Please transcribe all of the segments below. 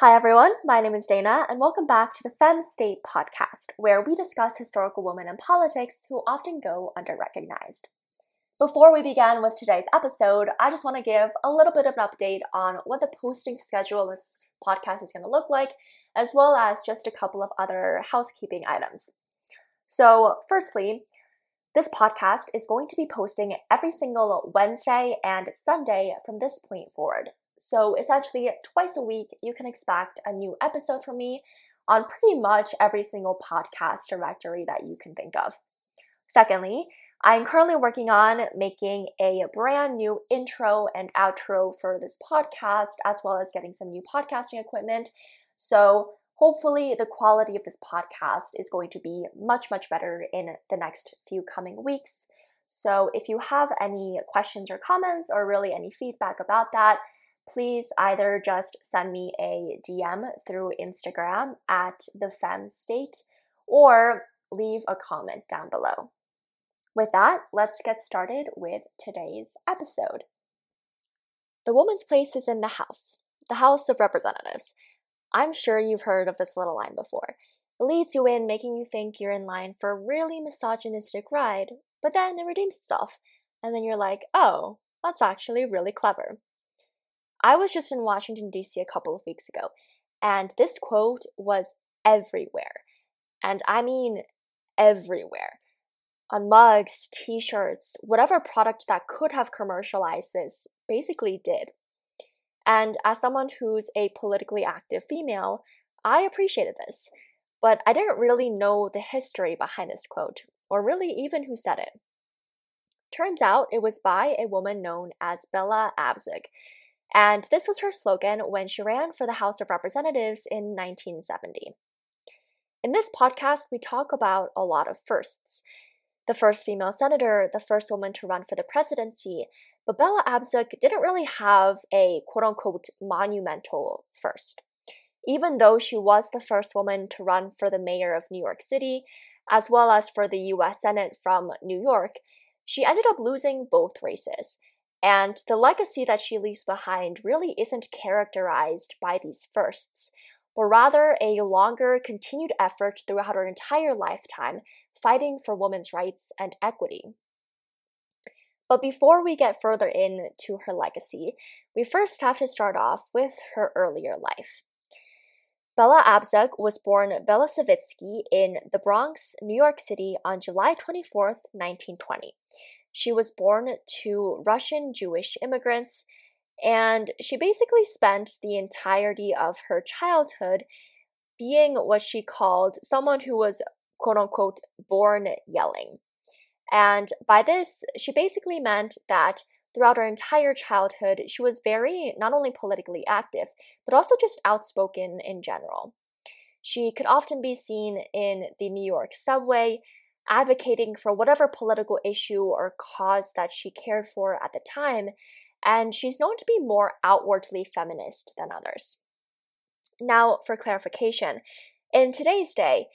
Hi, everyone. My name is Dana, and welcome back to the Femme State podcast, where we discuss historical women in politics who often go underrecognized. Before we begin with today's episode, I just want to give a little bit of an update on what the posting schedule of this podcast is going to look like, as well as just a couple of other housekeeping items. So, firstly, this podcast is going to be posting every single Wednesday and Sunday from this point forward. So, essentially, twice a week, you can expect a new episode from me on pretty much every single podcast directory that you can think of. Secondly, I'm currently working on making a brand new intro and outro for this podcast, as well as getting some new podcasting equipment. So, hopefully, the quality of this podcast is going to be much, much better in the next few coming weeks. So, if you have any questions or comments, or really any feedback about that, please either just send me a DM through Instagram at the Femme State or leave a comment down below. With that, let's get started with today's episode. The woman's place is in the House, the House of Representatives. I'm sure you've heard of this little line before. It leads you in, making you think you're in line for a really misogynistic ride, but then it redeems itself, and then you're like, oh, that's actually really clever. I was just in Washington, D.C. a couple of weeks ago, and this quote was everywhere. And I mean everywhere. On mugs, t shirts, whatever product that could have commercialized this basically did. And as someone who's a politically active female, I appreciated this, but I didn't really know the history behind this quote, or really even who said it. Turns out it was by a woman known as Bella Abzug, and this was her slogan when she ran for the House of Representatives in 1970. In this podcast, we talk about a lot of firsts. The first female senator, the first woman to run for the presidency, but Bella Abzug didn't really have a quote unquote monumental first. Even though she was the first woman to run for the mayor of New York City, as well as for the US Senate from New York, she ended up losing both races. And the legacy that she leaves behind really isn't characterized by these firsts, but rather a longer, continued effort throughout her entire lifetime fighting for women's rights and equity. But before we get further into her legacy, we first have to start off with her earlier life. Bella Abzug was born Bella Savitsky in the Bronx, New York City on July 24, 1920. She was born to Russian Jewish immigrants, and she basically spent the entirety of her childhood being what she called someone who was quote unquote born yelling. And by this, she basically meant that throughout her entire childhood, she was very not only politically active, but also just outspoken in general. She could often be seen in the New York subway, advocating for whatever political issue or cause that she cared for at the time, and she's known to be more outwardly feminist than others. Now, for clarification, in today's day,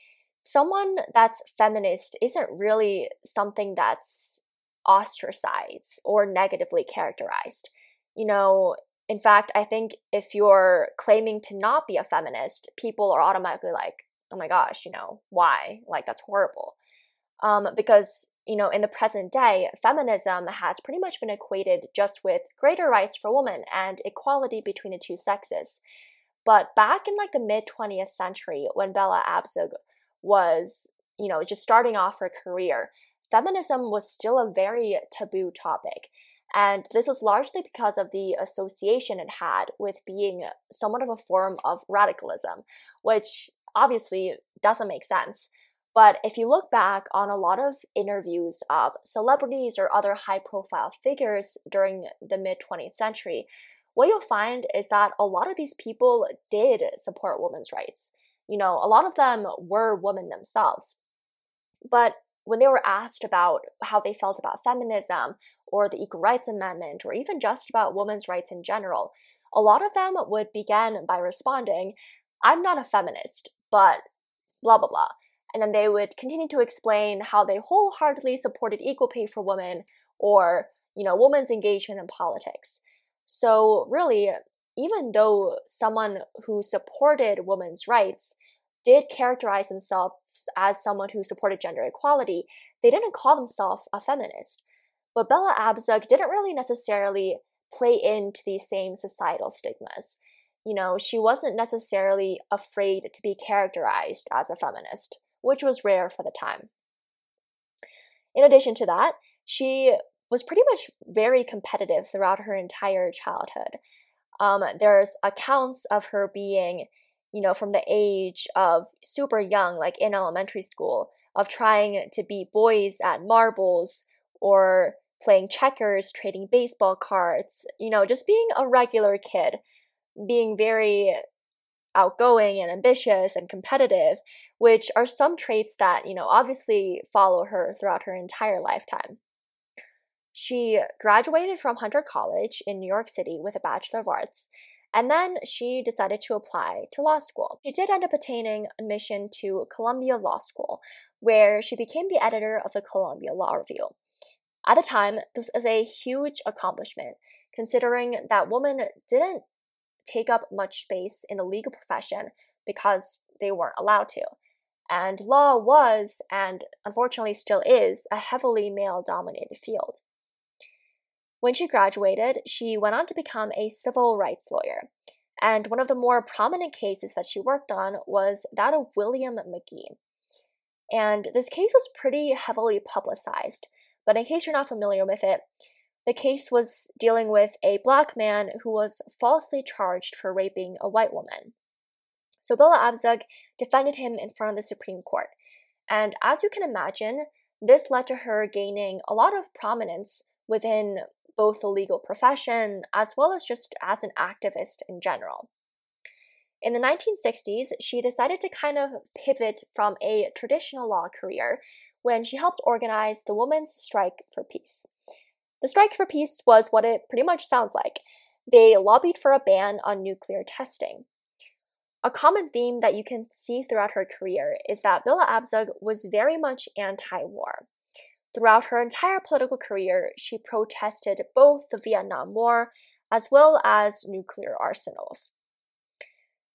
someone that's feminist isn't really something that's ostracized or negatively characterized. You know, in fact, I think if you're claiming to not be a feminist, people are automatically like, oh my gosh, you know, why? Like, that's horrible. Um, because, you know, in the present day, feminism has pretty much been equated just with greater rights for women and equality between the two sexes. But back in like the mid 20th century, when Bella Abzug was, you know, just starting off her career, feminism was still a very taboo topic. And this was largely because of the association it had with being somewhat of a form of radicalism, which obviously doesn't make sense. But if you look back on a lot of interviews of celebrities or other high profile figures during the mid 20th century, what you'll find is that a lot of these people did support women's rights. You know, a lot of them were women themselves. But when they were asked about how they felt about feminism or the Equal Rights Amendment or even just about women's rights in general, a lot of them would begin by responding, I'm not a feminist, but blah, blah, blah. And then they would continue to explain how they wholeheartedly supported equal pay for women or, you know, women's engagement in politics. So, really, even though someone who supported women's rights did characterize themselves as someone who supported gender equality, they didn't call themselves a feminist. But Bella Abzug didn't really necessarily play into these same societal stigmas. You know, she wasn't necessarily afraid to be characterized as a feminist, which was rare for the time. In addition to that, she was pretty much very competitive throughout her entire childhood. Um, there's accounts of her being, you know, from the age of super young, like in elementary school, of trying to beat boys at marbles or playing checkers, trading baseball cards, you know, just being a regular kid, being very outgoing and ambitious and competitive, which are some traits that, you know, obviously follow her throughout her entire lifetime. She graduated from Hunter College in New York City with a Bachelor of Arts, and then she decided to apply to law school. She did end up attaining admission to Columbia Law School, where she became the editor of the Columbia Law Review. At the time, this was a huge accomplishment, considering that women didn't take up much space in the legal profession because they weren't allowed to. And law was, and unfortunately still is, a heavily male dominated field. When she graduated, she went on to become a civil rights lawyer. And one of the more prominent cases that she worked on was that of William McGee. And this case was pretty heavily publicized, but in case you're not familiar with it, the case was dealing with a black man who was falsely charged for raping a white woman. So Bella Abzug defended him in front of the Supreme Court. And as you can imagine, this led to her gaining a lot of prominence within both the legal profession as well as just as an activist in general. In the 1960s, she decided to kind of pivot from a traditional law career when she helped organize the Women's Strike for Peace. The Strike for Peace was what it pretty much sounds like. They lobbied for a ban on nuclear testing. A common theme that you can see throughout her career is that Bella Abzug was very much anti war. Throughout her entire political career, she protested both the Vietnam War as well as nuclear arsenals.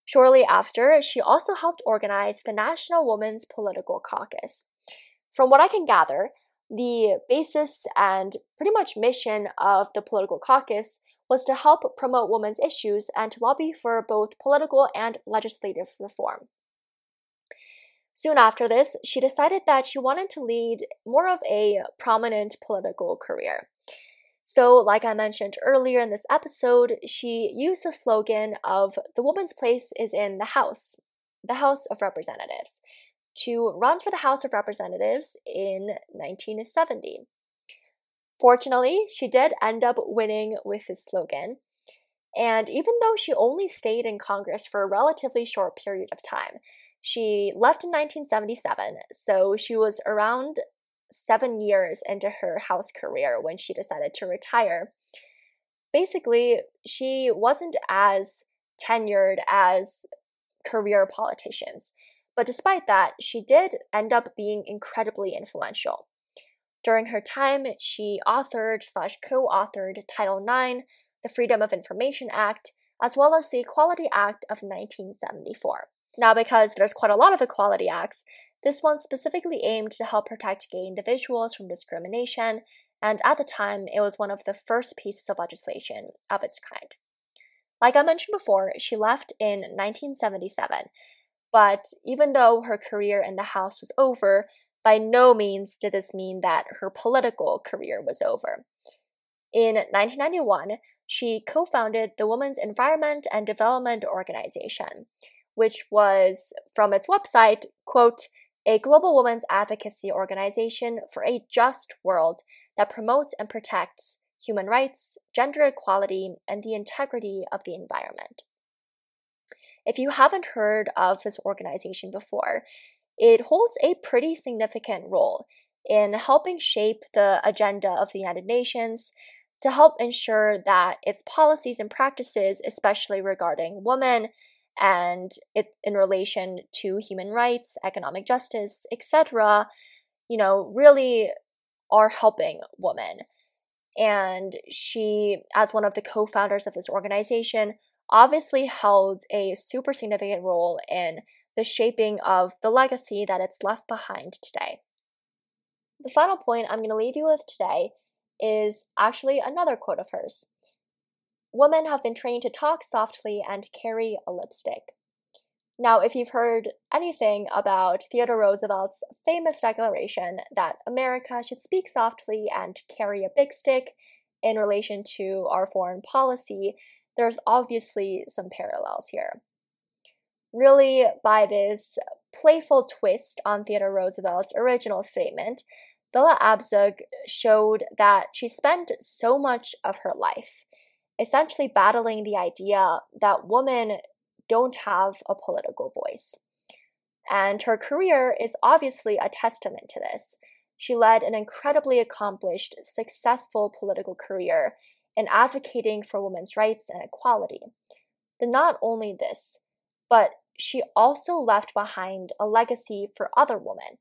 Shortly after, she also helped organize the National Women's Political Caucus. From what I can gather, the basis and pretty much mission of the political caucus was to help promote women's issues and to lobby for both political and legislative reform. Soon after this, she decided that she wanted to lead more of a prominent political career. So, like I mentioned earlier in this episode, she used the slogan of the woman's place is in the House, the House of Representatives to run for the House of Representatives in 1970. Fortunately, she did end up winning with this slogan. And even though she only stayed in Congress for a relatively short period of time, she left in 1977, so she was around seven years into her House career when she decided to retire. Basically, she wasn't as tenured as career politicians. But despite that, she did end up being incredibly influential. During her time, she authored slash co-authored Title IX, the Freedom of Information Act, as well as the Equality Act of 1974. Now, because there's quite a lot of equality acts, this one specifically aimed to help protect gay individuals from discrimination, and at the time, it was one of the first pieces of legislation of its kind. Like I mentioned before, she left in 1977, but even though her career in the House was over, by no means did this mean that her political career was over. In 1991, she co founded the Women's Environment and Development Organization, which was, from its website, quote, a global women's advocacy organization for a just world that promotes and protects human rights, gender equality, and the integrity of the environment. If you haven't heard of this organization before, it holds a pretty significant role in helping shape the agenda of the United Nations to help ensure that its policies and practices, especially regarding women and it in relation to human rights, economic justice, etc., you know, really are helping women. And she, as one of the co founders of this organization, obviously held a super significant role in the shaping of the legacy that it's left behind today. The final point I'm going to leave you with today is actually another quote of hers. Women have been trained to talk softly and carry a lipstick. Now, if you've heard anything about Theodore Roosevelt's famous declaration that America should speak softly and carry a big stick in relation to our foreign policy, there's obviously some parallels here. Really, by this playful twist on Theodore Roosevelt's original statement, Bella Abzug showed that she spent so much of her life essentially battling the idea that women don't have a political voice. And her career is obviously a testament to this. She led an incredibly accomplished, successful political career in advocating for women's rights and equality. But not only this, but she also left behind a legacy for other women,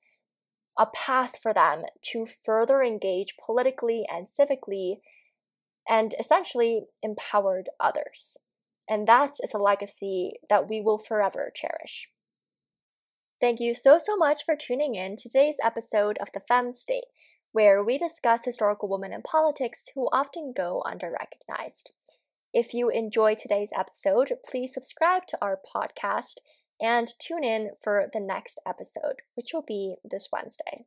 a path for them to further engage politically and civically, and essentially empowered others. And that is a legacy that we will forever cherish. Thank you so, so much for tuning in to today's episode of The Femme State, where we discuss historical women in politics who often go underrecognized. If you enjoy today's episode, please subscribe to our podcast and tune in for the next episode, which will be this Wednesday.